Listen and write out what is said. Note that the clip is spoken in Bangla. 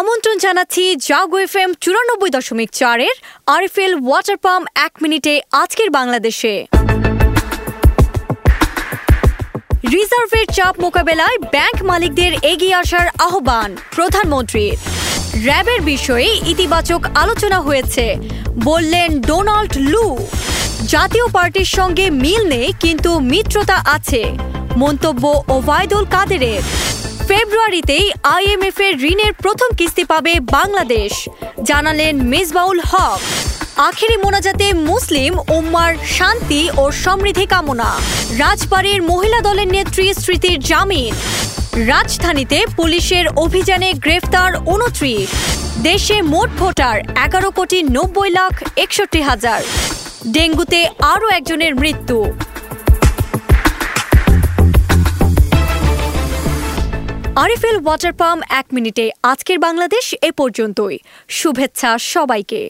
আমন্ত্রণ জানাচ্ছি জাগো এফ এম চুরানব্বই দশমিক চারের আরএফএল ওয়াটার পাম্প এক মিনিটে আজকের বাংলাদেশে। রিজার্ভের চাপ মোকাবেলায় ব্যাংক মালিকদের এগিয়ে আসার আহ্বান প্রধানমন্ত্রীর র্যাবের বিষয়ে ইতিবাচক আলোচনা হয়েছে, বললেন ডোনাল্ড লু। জাতীয় পার্টির সঙ্গে মিল নেই, কিন্তু মিত্রতা আছে, মন্তব্য ওবায়দুল কাদেরের। ফেব্রুয়ারিতেই আইএমএফ এর ঋণের প্রথম কিস্তি পাবে বাংলাদেশ। জানালেন মেজবাউল হক। আখেরি মোনাজাতে মুসলিম উম্মার শান্তি ও সমৃদ্ধি কামনা। রাজবাড়ির মহিলা দলের নেত্রী স্মৃতির জামিন। রাজধানীতে পুলিশের অভিযানে গ্রেফতার উনত্রিশ। দেশে মোট ভোটার এগারো কোটি নব্বই লাখ একষট্টি হাজার। ডেঙ্গুতে আরও একজনের মৃত্যু। আরিফেল ওয়াটার পাম্প এক মিনিটে। আজকের বাংলাদেশ এ পর্যন্তই। শুভেচ্ছা সবাইকে।